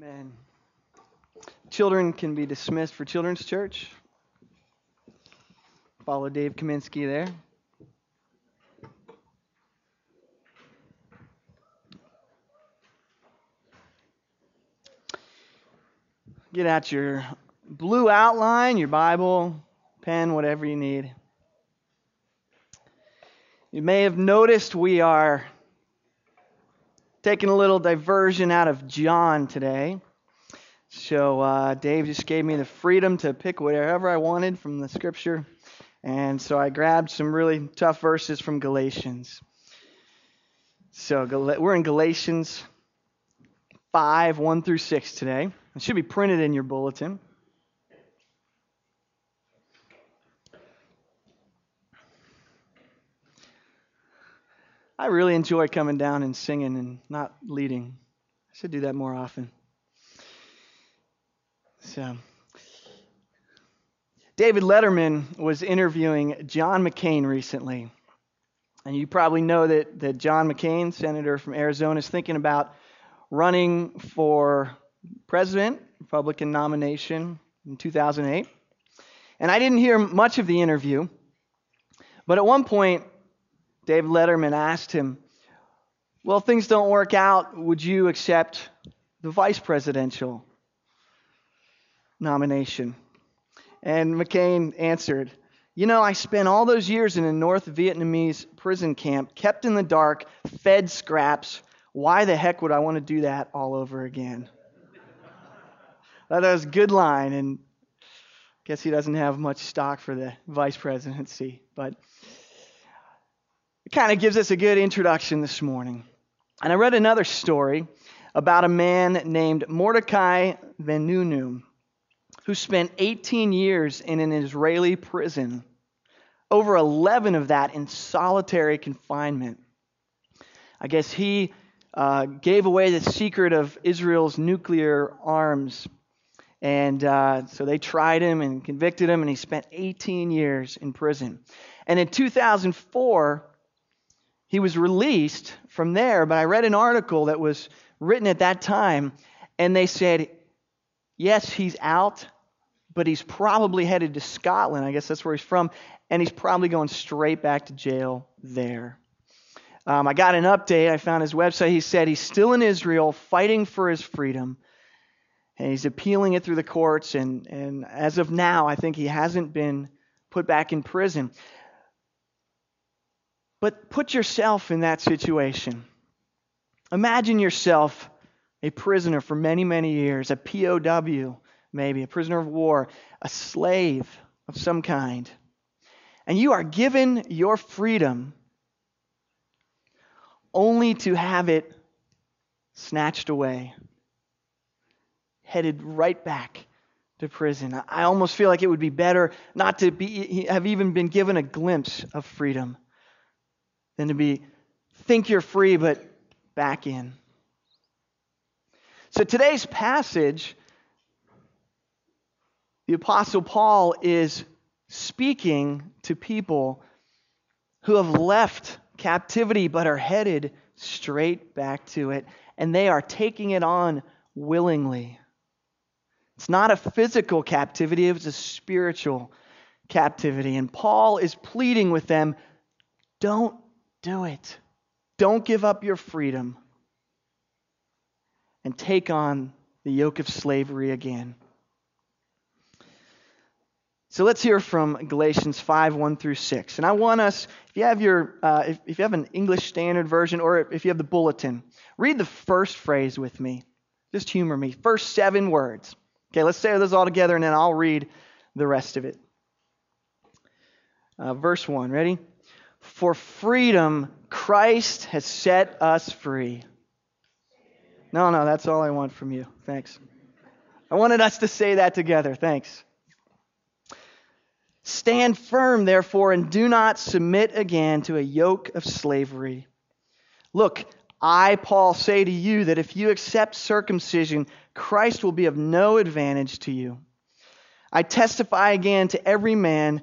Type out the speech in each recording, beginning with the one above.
Amen. Children can be dismissed for Children's Church. Follow Dave Kaminsky there. Get out your blue outline, your Bible, pen, whatever you need. You may have noticed we are taking a little diversion out of John today. So uh, Dave just gave me the freedom to pick whatever I wanted from the scripture. And so I grabbed some really tough verses from Galatians. So we're in Galatians 5, 1 through 6 today. It should be printed in your bulletin. I really enjoy coming down and singing and not leading. I should do that more often. So, David Letterman was interviewing John McCain recently. And you probably know that, that John McCain, senator from Arizona, is thinking about running for president, Republican nomination in 2008. And I didn't hear much of the interview, but at one point, David Letterman asked him, Well, things don't work out. Would you accept the vice presidential nomination? And McCain answered, You know, I spent all those years in a North Vietnamese prison camp, kept in the dark, fed scraps. Why the heck would I want to do that all over again? that was a good line, and I guess he doesn't have much stock for the vice presidency. But kind of gives us a good introduction this morning. And I read another story about a man named Mordecai Vanunu who spent 18 years in an Israeli prison, over 11 of that in solitary confinement. I guess he uh, gave away the secret of Israel's nuclear arms. And uh, so they tried him and convicted him, and he spent 18 years in prison. And in 2004, he was released from there, but I read an article that was written at that time, and they said, yes, he's out, but he's probably headed to Scotland. I guess that's where he's from, and he's probably going straight back to jail there. Um, I got an update. I found his website. He said he's still in Israel fighting for his freedom, and he's appealing it through the courts. And, and as of now, I think he hasn't been put back in prison. But put yourself in that situation. Imagine yourself a prisoner for many, many years, a POW, maybe, a prisoner of war, a slave of some kind. And you are given your freedom only to have it snatched away, headed right back to prison. I almost feel like it would be better not to be, have even been given a glimpse of freedom than to be think you're free but back in. So today's passage, the Apostle Paul is speaking to people who have left captivity but are headed straight back to it, and they are taking it on willingly. It's not a physical captivity, it's a spiritual captivity. And Paul is pleading with them don't do it. Don't give up your freedom and take on the yoke of slavery again. So let's hear from Galatians 5 1 through 6. And I want us, if you have your, uh, if, if you have an English Standard Version or if you have the bulletin, read the first phrase with me. Just humor me. First seven words. Okay, let's say those all together and then I'll read the rest of it. Uh, verse 1. Ready? For freedom, Christ has set us free. No, no, that's all I want from you. Thanks. I wanted us to say that together. Thanks. Stand firm, therefore, and do not submit again to a yoke of slavery. Look, I, Paul, say to you that if you accept circumcision, Christ will be of no advantage to you. I testify again to every man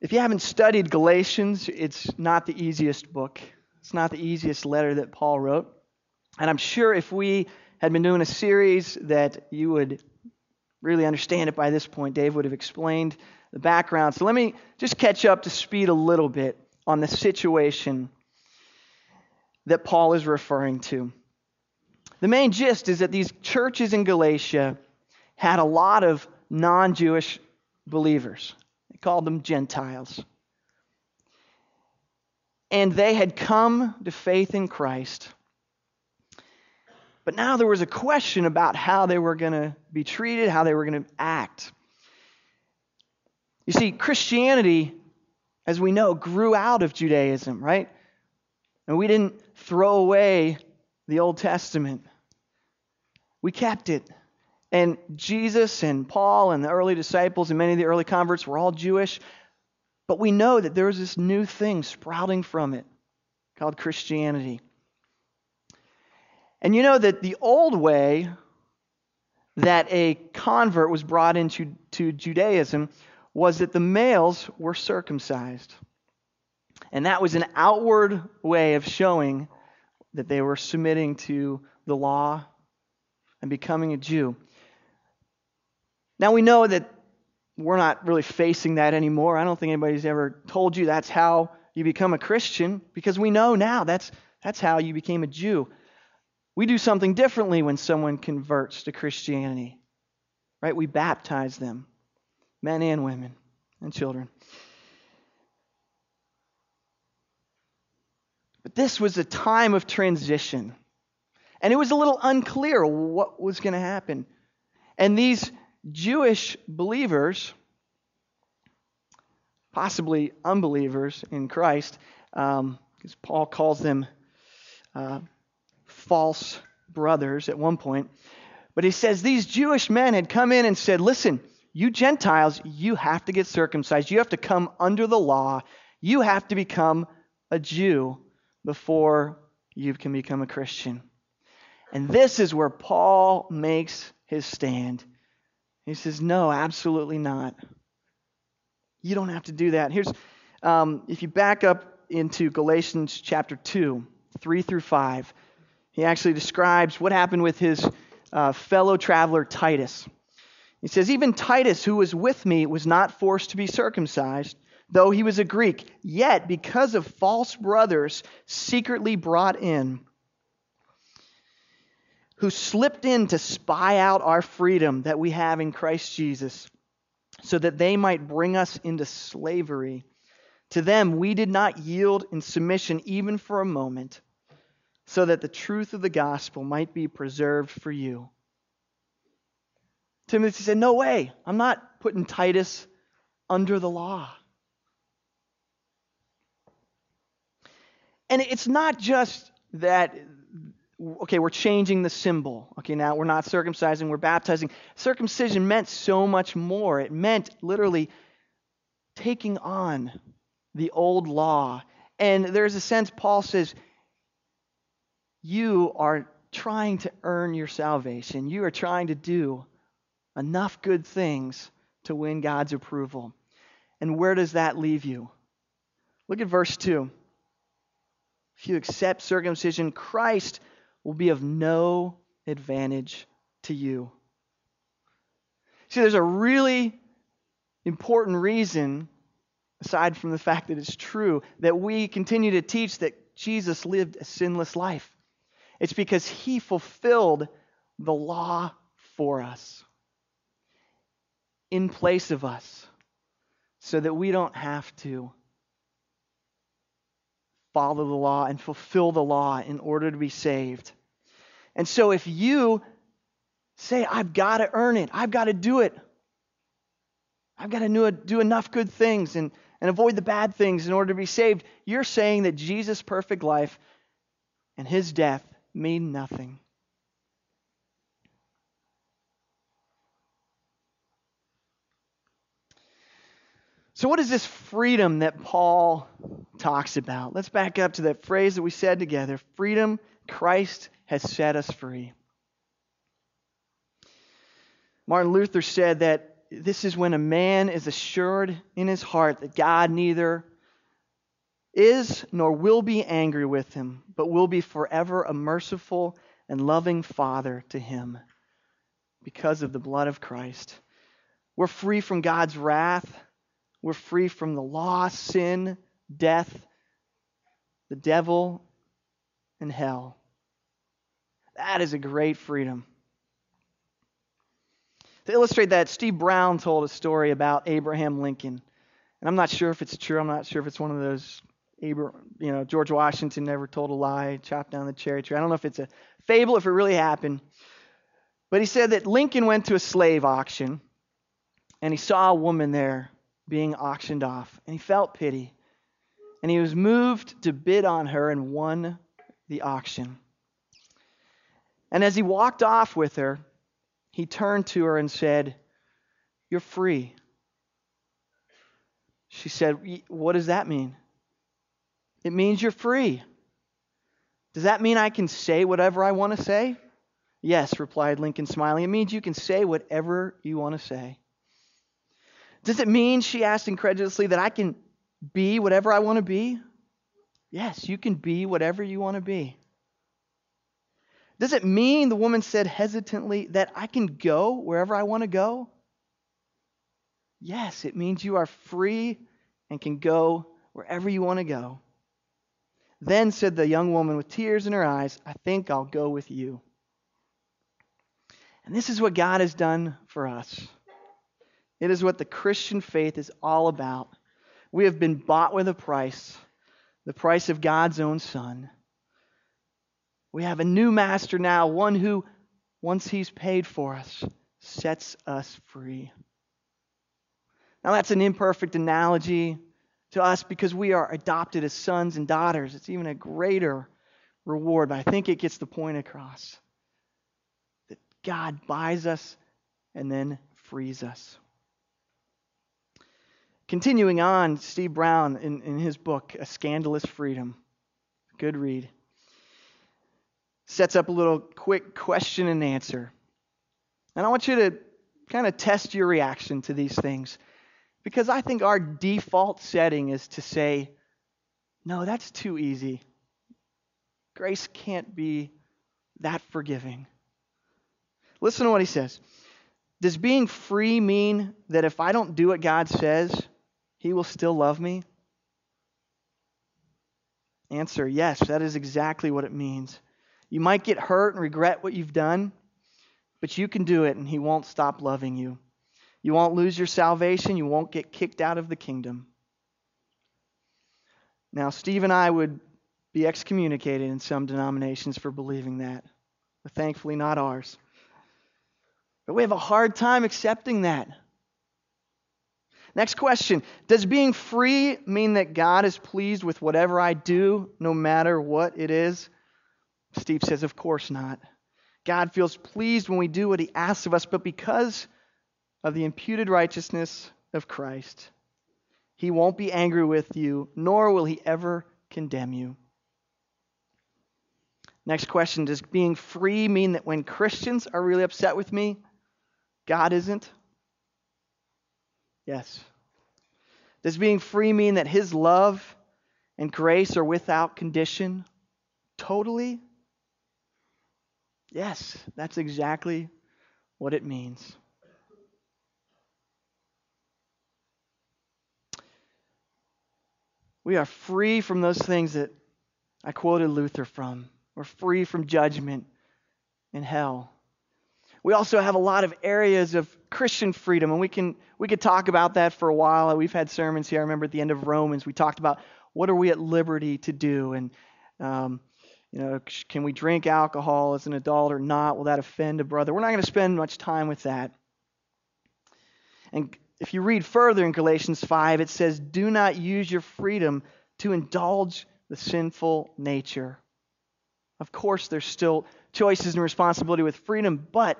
If you haven't studied Galatians, it's not the easiest book. It's not the easiest letter that Paul wrote. And I'm sure if we had been doing a series that you would really understand it by this point. Dave would have explained the background. So let me just catch up to speed a little bit on the situation that Paul is referring to. The main gist is that these churches in Galatia had a lot of non Jewish believers. Called them Gentiles. And they had come to faith in Christ but now there was a question about how they were going to be treated, how they were going to act. You see, Christianity, as we know, grew out of Judaism, right? And we didn't throw away the Old Testament, we kept it. And Jesus and Paul and the early disciples and many of the early converts were all Jewish. But we know that there was this new thing sprouting from it called Christianity. And you know that the old way that a convert was brought into to Judaism was that the males were circumcised. And that was an outward way of showing that they were submitting to the law and becoming a Jew. Now we know that we're not really facing that anymore. I don't think anybody's ever told you that's how you become a Christian because we know now that's, that's how you became a Jew. We do something differently when someone converts to Christianity, right? We baptize them, men and women and children. But this was a time of transition. And it was a little unclear what was going to happen. And these Jewish believers, possibly unbelievers in Christ, um, because Paul calls them uh, false brothers at one point. But he says these Jewish men had come in and said, Listen, you Gentiles, you have to get circumcised. You have to come under the law. You have to become a Jew before you can become a Christian. And this is where Paul makes his stand. He says, No, absolutely not. You don't have to do that. Here's, um, if you back up into Galatians chapter 2, 3 through 5. He actually describes what happened with his uh, fellow traveler Titus. He says, Even Titus, who was with me, was not forced to be circumcised, though he was a Greek. Yet, because of false brothers secretly brought in, who slipped in to spy out our freedom that we have in Christ Jesus, so that they might bring us into slavery. To them, we did not yield in submission even for a moment so that the truth of the gospel might be preserved for you. Timothy said, No way. I'm not putting Titus under the law. And it's not just that, okay, we're changing the symbol. Okay, now we're not circumcising, we're baptizing. Circumcision meant so much more. It meant literally taking on the old law. And there's a sense, Paul says, you are trying to earn your salvation. You are trying to do enough good things to win God's approval. And where does that leave you? Look at verse 2. If you accept circumcision, Christ will be of no advantage to you. See, there's a really important reason, aside from the fact that it's true, that we continue to teach that Jesus lived a sinless life. It's because he fulfilled the law for us in place of us so that we don't have to follow the law and fulfill the law in order to be saved. And so if you say, I've got to earn it, I've got to do it, I've got to do enough good things and, and avoid the bad things in order to be saved, you're saying that Jesus' perfect life and his death mean nothing. So, what is this freedom that Paul talks about? Let's back up to that phrase that we said together freedom, Christ has set us free. Martin Luther said that this is when a man is assured in his heart that God neither is nor will be angry with him, but will be forever a merciful and loving Father to him because of the blood of Christ. We're free from God's wrath we're free from the law, sin, death, the devil, and hell. That is a great freedom. To illustrate that, Steve Brown told a story about Abraham Lincoln. And I'm not sure if it's true. I'm not sure if it's one of those, you know, George Washington never told a lie, chopped down the cherry tree. I don't know if it's a fable, if it really happened. But he said that Lincoln went to a slave auction and he saw a woman there being auctioned off, and he felt pity. And he was moved to bid on her and won the auction. And as he walked off with her, he turned to her and said, You're free. She said, What does that mean? It means you're free. Does that mean I can say whatever I want to say? Yes, replied Lincoln, smiling. It means you can say whatever you want to say. Does it mean, she asked incredulously, that I can be whatever I want to be? Yes, you can be whatever you want to be. Does it mean, the woman said hesitantly, that I can go wherever I want to go? Yes, it means you are free and can go wherever you want to go. Then said the young woman with tears in her eyes, I think I'll go with you. And this is what God has done for us. It is what the Christian faith is all about. We have been bought with a price, the price of God's own Son. We have a new master now, one who, once he's paid for us, sets us free. Now, that's an imperfect analogy to us because we are adopted as sons and daughters. It's even a greater reward, but I think it gets the point across that God buys us and then frees us. Continuing on, Steve Brown, in, in his book, A Scandalous Freedom, good read, sets up a little quick question and answer. And I want you to kind of test your reaction to these things. Because I think our default setting is to say, no, that's too easy. Grace can't be that forgiving. Listen to what he says. Does being free mean that if I don't do what God says, he will still love me? Answer Yes, that is exactly what it means. You might get hurt and regret what you've done, but you can do it and He won't stop loving you. You won't lose your salvation. You won't get kicked out of the kingdom. Now, Steve and I would be excommunicated in some denominations for believing that, but thankfully not ours. But we have a hard time accepting that. Next question Does being free mean that God is pleased with whatever I do, no matter what it is? Steve says, Of course not. God feels pleased when we do what he asks of us, but because of the imputed righteousness of Christ, he won't be angry with you, nor will he ever condemn you. Next question Does being free mean that when Christians are really upset with me, God isn't? Yes. Does being free mean that His love and grace are without condition? Totally? Yes, that's exactly what it means. We are free from those things that I quoted Luther from. We're free from judgment and hell. We also have a lot of areas of Christian freedom, and we can we could talk about that for a while. We've had sermons here. I remember at the end of Romans, we talked about what are we at liberty to do, and um, you know, can we drink alcohol as an adult or not? Will that offend a brother? We're not going to spend much time with that. And if you read further in Galatians 5, it says, "Do not use your freedom to indulge the sinful nature." Of course, there's still choices and responsibility with freedom, but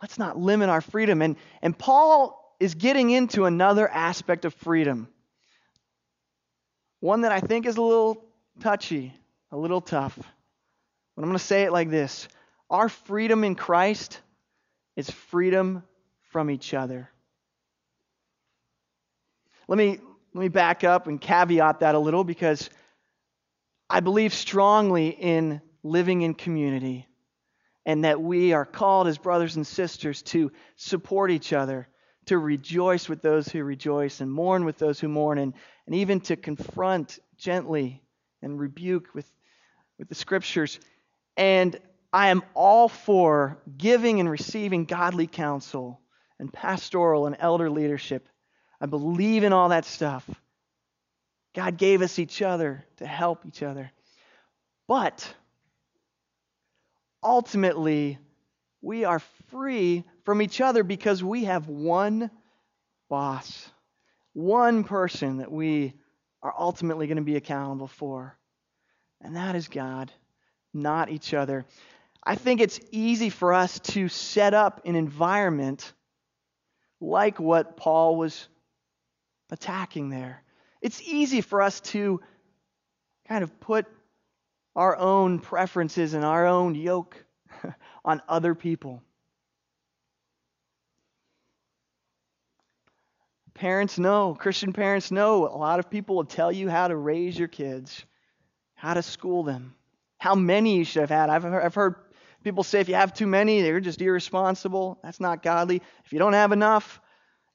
let's not limit our freedom. And, and Paul is getting into another aspect of freedom, one that I think is a little touchy, a little tough. But I'm going to say it like this Our freedom in Christ is freedom from each other. Let me, let me back up and caveat that a little because I believe strongly in living in community and that we are called as brothers and sisters to support each other, to rejoice with those who rejoice and mourn with those who mourn, and, and even to confront gently and rebuke with, with the scriptures. And I am all for giving and receiving godly counsel and pastoral and elder leadership. I believe in all that stuff. God gave us each other to help each other. But ultimately, we are free from each other because we have one boss, one person that we are ultimately going to be accountable for. And that is God, not each other. I think it's easy for us to set up an environment like what Paul was attacking there. It's easy for us to kind of put our own preferences and our own yoke on other people. Parents know, Christian parents know, a lot of people will tell you how to raise your kids, how to school them, how many you should have had. I've I've heard people say if you have too many, they're just irresponsible. That's not godly. If you don't have enough,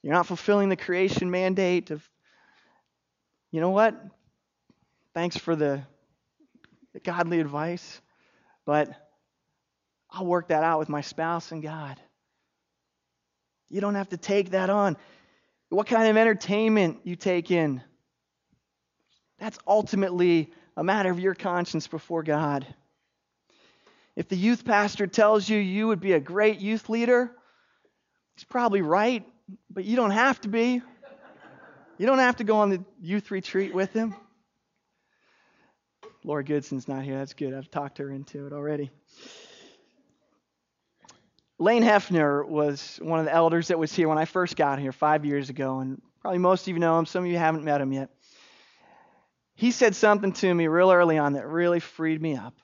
you're not fulfilling the creation mandate of, you know what? Thanks for the godly advice, but I'll work that out with my spouse and God. You don't have to take that on. What kind of entertainment you take in, that's ultimately a matter of your conscience before God. If the youth pastor tells you you would be a great youth leader, he's probably right, but you don't have to be. You don't have to go on the youth retreat with him. Laura Goodson's not here. That's good. I've talked her into it already. Lane Hefner was one of the elders that was here when I first got here five years ago, and probably most of you know him. Some of you haven't met him yet. He said something to me real early on that really freed me up.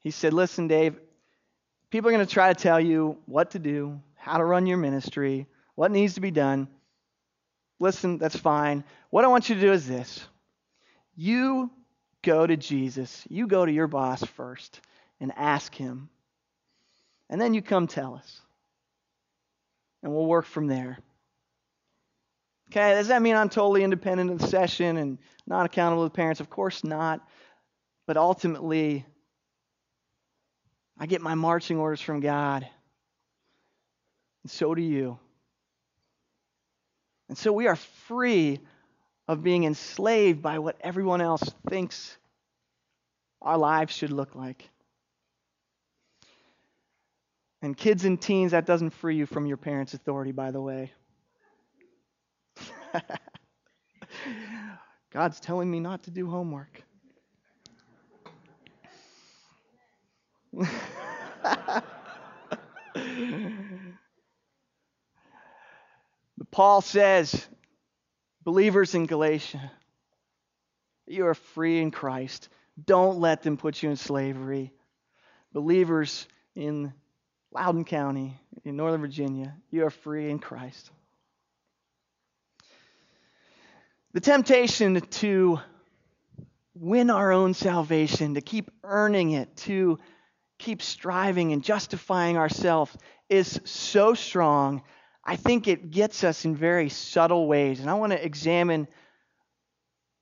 He said, Listen, Dave, people are going to try to tell you what to do, how to run your ministry, what needs to be done. Listen, that's fine. What I want you to do is this you go to Jesus. You go to your boss first and ask him. And then you come tell us. And we'll work from there. Okay, does that mean I'm totally independent of the session and not accountable to the parents? Of course not. But ultimately, I get my marching orders from God. And so do you. And so we are free of being enslaved by what everyone else thinks our lives should look like. And kids and teens, that doesn't free you from your parents' authority, by the way. God's telling me not to do homework. Paul says Believers in Galatia, you are free in Christ. Don't let them put you in slavery. Believers in Loudoun County, in Northern Virginia, you are free in Christ. The temptation to win our own salvation, to keep earning it, to keep striving and justifying ourselves is so strong I think it gets us in very subtle ways. And I want to examine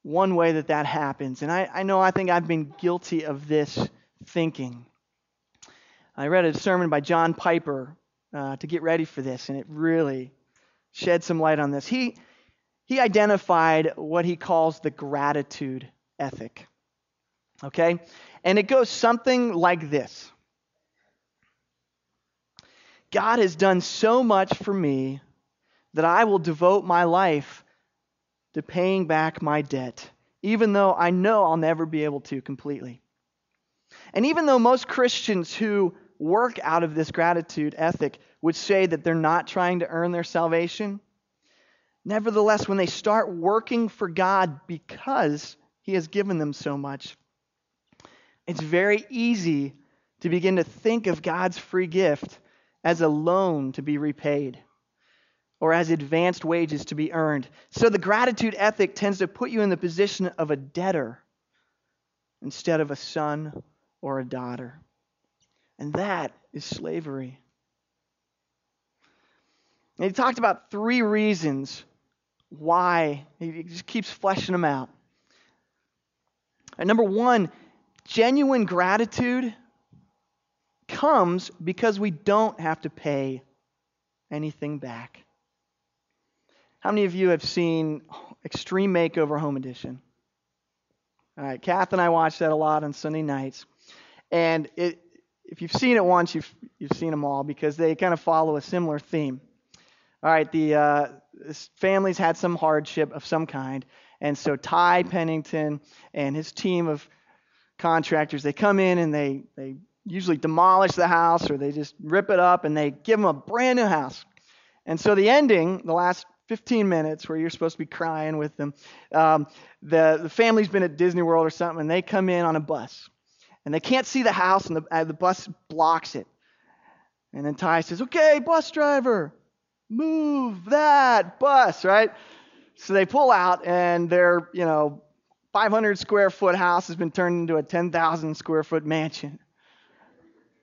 one way that that happens. And I, I know I think I've been guilty of this thinking. I read a sermon by John Piper uh, to get ready for this, and it really shed some light on this. He, he identified what he calls the gratitude ethic. Okay? And it goes something like this God has done so much for me that I will devote my life to paying back my debt, even though I know I'll never be able to completely. And even though most Christians who work out of this gratitude ethic would say that they're not trying to earn their salvation, nevertheless, when they start working for God because He has given them so much, it's very easy to begin to think of God's free gift as a loan to be repaid or as advanced wages to be earned. So the gratitude ethic tends to put you in the position of a debtor instead of a son or a daughter. And that is slavery. And he talked about three reasons why. He just keeps fleshing them out. And number one, genuine gratitude comes because we don't have to pay anything back. How many of you have seen Extreme Makeover Home Edition? All right, Kath and I watch that a lot on Sunday nights. And it, if you've seen it once, you've, you've seen them all because they kind of follow a similar theme. All right, the uh, family's had some hardship of some kind, and so Ty Pennington and his team of contractors they come in and they they usually demolish the house or they just rip it up and they give them a brand new house. And so the ending, the last 15 minutes where you're supposed to be crying with them, um, the the family's been at Disney World or something, and they come in on a bus and they can't see the house, and the, uh, the bus blocks it. And then Ty says, Okay, bus driver, move that bus, right? So they pull out, and their, you know, 500 square foot house has been turned into a 10,000 square foot mansion.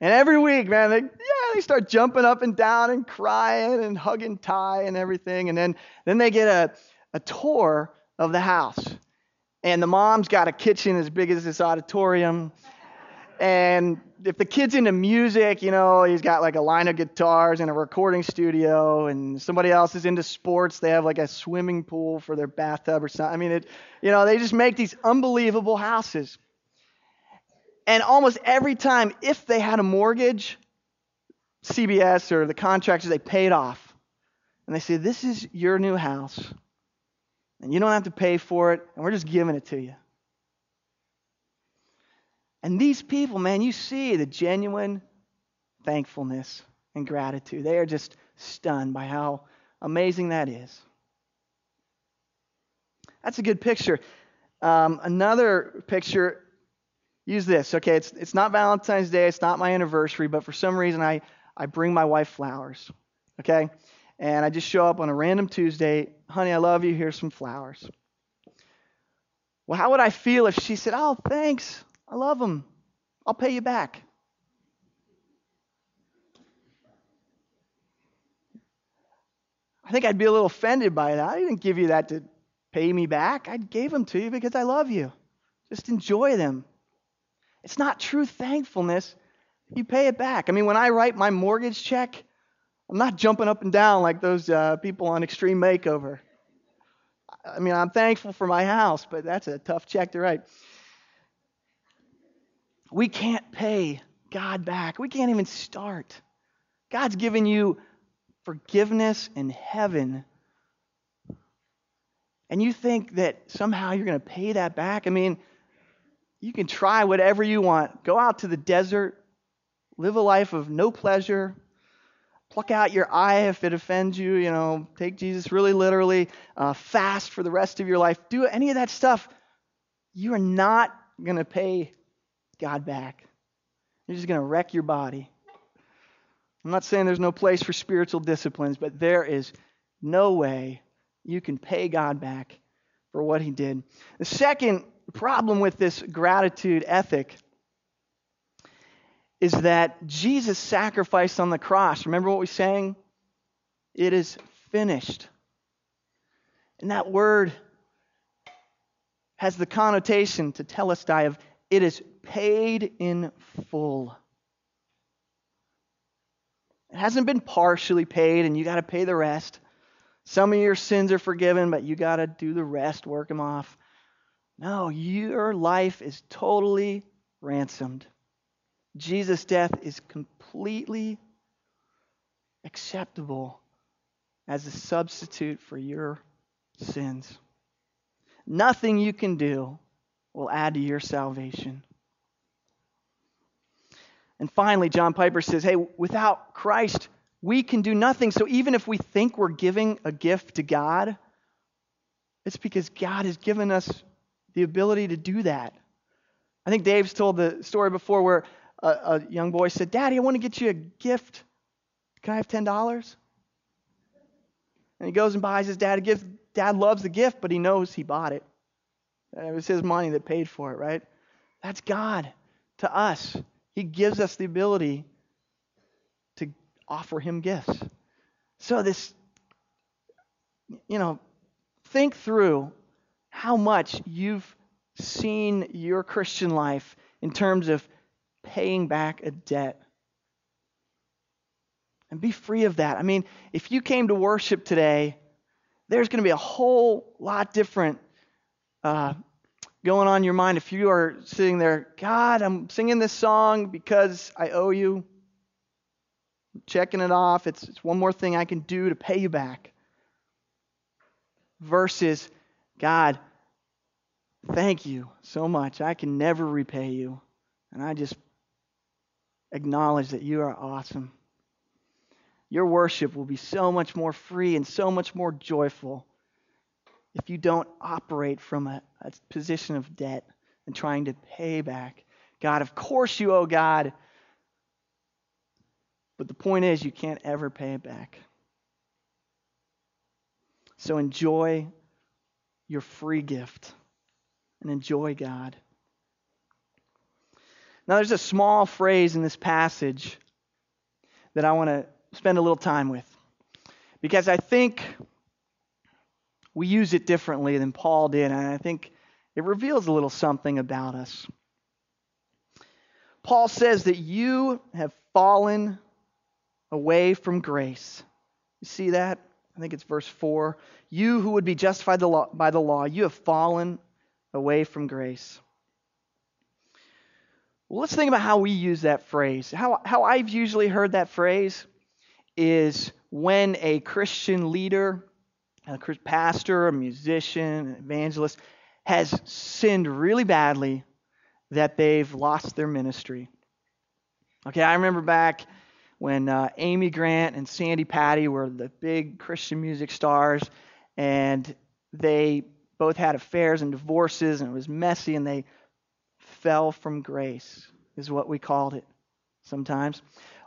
And every week, man, they, yeah, they start jumping up and down and crying and hugging Ty and everything. And then, then they get a, a tour of the house. And the mom's got a kitchen as big as this auditorium. And if the kid's into music, you know, he's got like a line of guitars and a recording studio, and somebody else is into sports, they have like a swimming pool for their bathtub or something. I mean, it, you know, they just make these unbelievable houses. And almost every time, if they had a mortgage, CBS or the contractors, they paid off. And they say, This is your new house, and you don't have to pay for it, and we're just giving it to you. And these people, man, you see the genuine thankfulness and gratitude. They are just stunned by how amazing that is. That's a good picture. Um, another picture, use this. Okay, it's, it's not Valentine's Day, it's not my anniversary, but for some reason I, I bring my wife flowers. Okay? And I just show up on a random Tuesday, honey, I love you, here's some flowers. Well, how would I feel if she said, oh, thanks, I love them. I'll pay you back. I think I'd be a little offended by that. I didn't give you that to pay me back. I gave them to you because I love you. Just enjoy them. It's not true thankfulness. You pay it back. I mean, when I write my mortgage check, I'm not jumping up and down like those uh, people on Extreme Makeover. I mean, I'm thankful for my house, but that's a tough check to write. We can't pay God back. We can't even start. God's given you forgiveness in heaven. And you think that somehow you're going to pay that back? I mean, you can try whatever you want. Go out to the desert, live a life of no pleasure, pluck out your eye if it offends you, you know, take Jesus really literally, uh, fast for the rest of your life. Do any of that stuff. You are not going to pay God back. You're just going to wreck your body. I'm not saying there's no place for spiritual disciplines, but there is no way you can pay God back for what he did. The second problem with this gratitude ethic is that Jesus sacrificed on the cross. Remember what we sang? It is finished. And that word has the connotation tetelestai of it is paid in full. It hasn't been partially paid, and you got to pay the rest. Some of your sins are forgiven, but you got to do the rest, work them off. No, your life is totally ransomed. Jesus' death is completely acceptable as a substitute for your sins. nothing you can do will add to your salvation. And finally, John Piper says, hey, without Christ, we can do nothing. So even if we think we're giving a gift to God, it's because God has given us the ability to do that. I think Dave's told the story before where a, a young boy said, Daddy, I want to get you a gift. Can I have $10? And he goes and buys his dad a gift. Dad loves the gift, but he knows he bought it. It was his money that paid for it, right? That's God to us. He gives us the ability to offer him gifts. So, this, you know, think through how much you've seen your Christian life in terms of paying back a debt. And be free of that. I mean, if you came to worship today, there's going to be a whole lot different uh, going on in your mind if you are sitting there, God, I'm singing this song because I owe you. I'm checking it off. It's, it's one more thing I can do to pay you back. Versus, God, thank you so much. I can never repay you. And I just acknowledge that you are awesome. Your worship will be so much more free and so much more joyful if you don't operate from a, a position of debt and trying to pay back. God, of course you owe God. But the point is, you can't ever pay it back. So enjoy your free gift and enjoy God. Now, there's a small phrase in this passage that I want to spend a little time with because I think we use it differently than Paul did, and I think it reveals a little something about us. Paul says that you have fallen away from grace. You see that? I think it's verse 4. You who would be justified by the law, you have fallen away from grace. Well, let's think about how we use that phrase. How, how I've usually heard that phrase is when a Christian leader a pastor, a musician, an evangelist has sinned really badly that they've lost their ministry. Okay, I remember back when uh, Amy Grant and Sandi Patty were the big Christian music stars, and they both had affairs and divorces, and it was messy, and they fell from grace, is what we called it sometimes.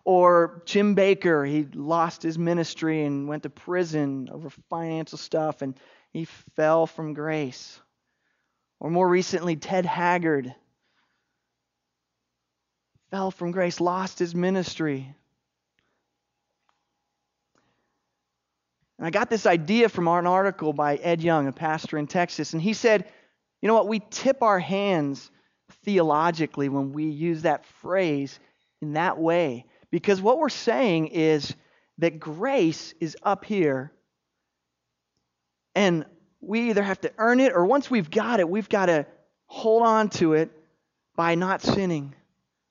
Or Jim Bakker, he lost his ministry and went to prison over financial stuff and he fell from grace. Or more recently, Ted Haggard fell from grace, lost his ministry. And I got this idea from an article by Ed Young, a pastor in Texas, and he said, you know what, we tip our hands theologically when we use that phrase in that way. Because what we're saying is that grace is up here, and we either have to earn it, or once we've got it, we've got to hold on to it by not sinning.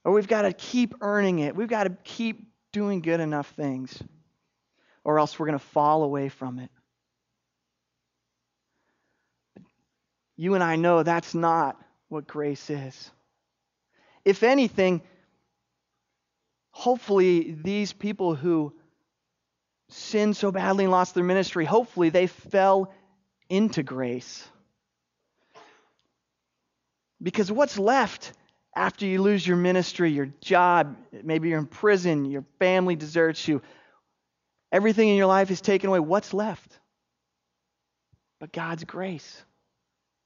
Or we've got to keep earning it. We've got to keep doing good enough things, or else we're going to fall away from it. You and I know that's not what grace is. If anything, hopefully, these people who sinned so badly and lost their ministry, hopefully they fell into grace. Because what's left after you lose your ministry, your job, maybe you're in prison, your family deserts you, everything in your life is taken away, what's left? But God's grace,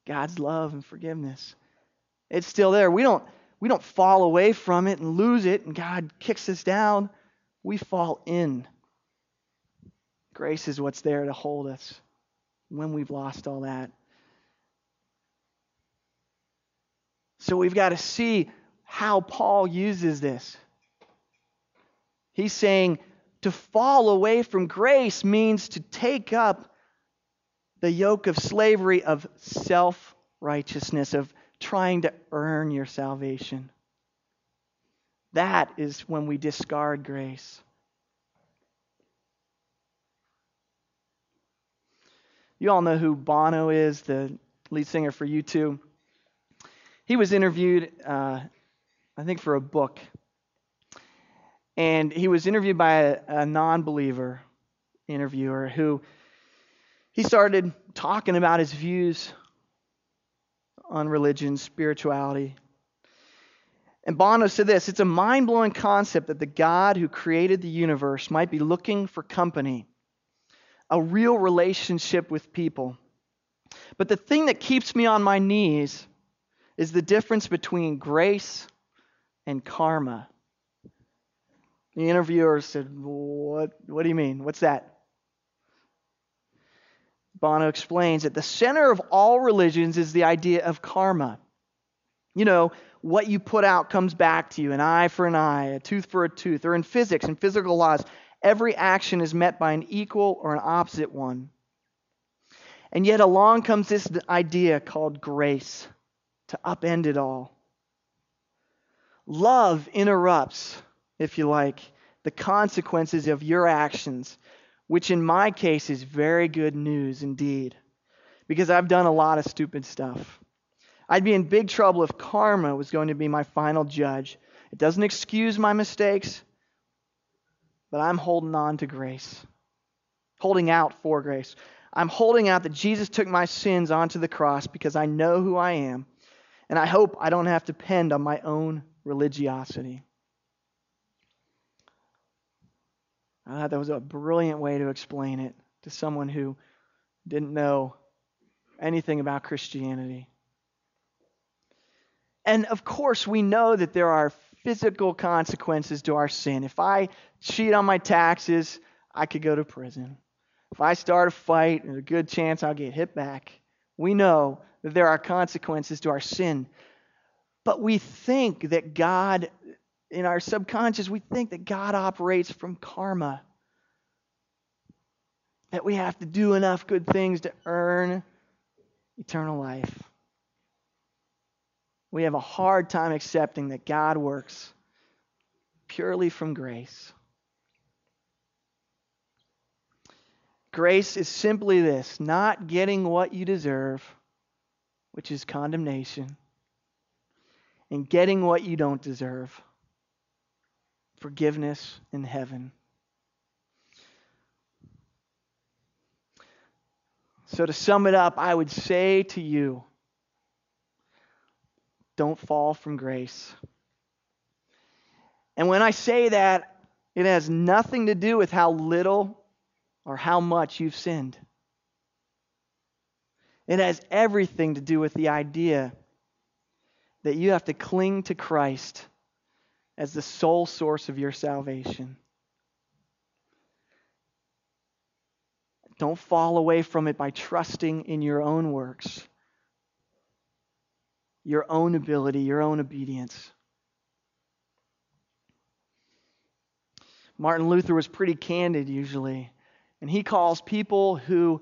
God's love and forgiveness. It's still there. We don't we don't fall away from it and lose it and God kicks us down. We fall in. Grace is what's there to hold us when we've lost all that. So we've got to see how Paul uses this. He's saying to fall away from grace means to take up the yoke of slavery of self righteousness, of trying to earn your salvation. That is when we discard grace. You all know who Bono is, the lead singer for U2. He was interviewed, uh, I think, for a book. And he was interviewed by a, a non believer interviewer who he started talking about his views on religion, spirituality. And Bono said this It's a mind blowing concept that the God who created the universe might be looking for company, a real relationship with people. But the thing that keeps me on my knees is the difference between grace and karma. The interviewer said, What, what do you mean? What's that? Bono explains that the center of all religions is the idea of karma. You know, what you put out comes back to you an eye for an eye, a tooth for a tooth. Or in physics and physical laws, every action is met by an equal or an opposite one. And yet along comes this idea called grace to upend it all. Love interrupts, if you like, the consequences of your actions which in my case is very good news indeed, because I've done a lot of stupid stuff. I'd be in big trouble if karma was going to be my final judge. It doesn't excuse my mistakes, but I'm holding on to grace, holding out for grace. I'm holding out that Jesus took my sins onto the cross because I know who I am, and I hope I don't have to depend on my own religiosity. Thought that was a brilliant way to explain it to someone who didn't know anything about Christianity. And of course, we know that there are physical consequences to our sin. If I cheat on my taxes, I could go to prison. If I start a fight, there's a good chance I'll get hit back. We know that there are consequences to our sin. But we think that God in our subconscious, we think that God operates from karma. That we have to do enough good things to earn eternal life. We have a hard time accepting that God works purely from grace. Grace is simply this not getting what you deserve, which is condemnation, and getting what you don't deserve, forgiveness in heaven. So, to sum it up, I would say to you don't fall from grace. And when I say that, it has nothing to do with how little or how much you've sinned. It has everything to do with the idea that you have to cling to Christ as the sole source of your salvation. Don't fall away from it by trusting in your own works, your own ability, your own obedience. Martin Luther was pretty candid usually, and he calls people who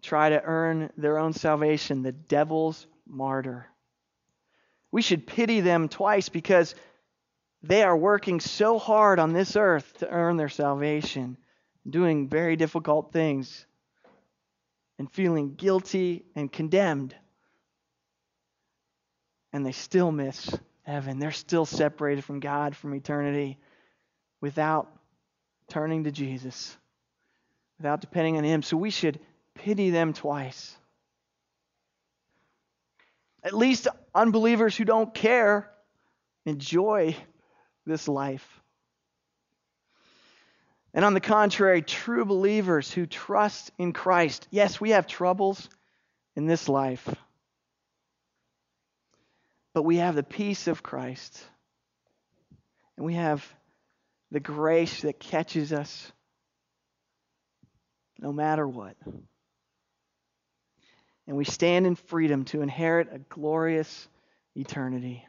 try to earn their own salvation the devil's martyr. We should pity them twice because they are working so hard on this earth to earn their salvation, doing very difficult things, and feeling guilty and condemned. And they still miss heaven. They're still separated from God from eternity without turning to Jesus, without depending on Him. So we should pity them twice. At least unbelievers who don't care enjoy this life. And on the contrary, true believers who trust in Christ, yes, we have troubles in this life, but we have the peace of Christ. And we have the grace that catches us no matter what. And we stand in freedom to inherit a glorious eternity.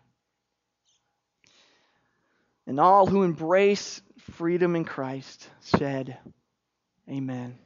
And all who embrace freedom in Christ said, Amen.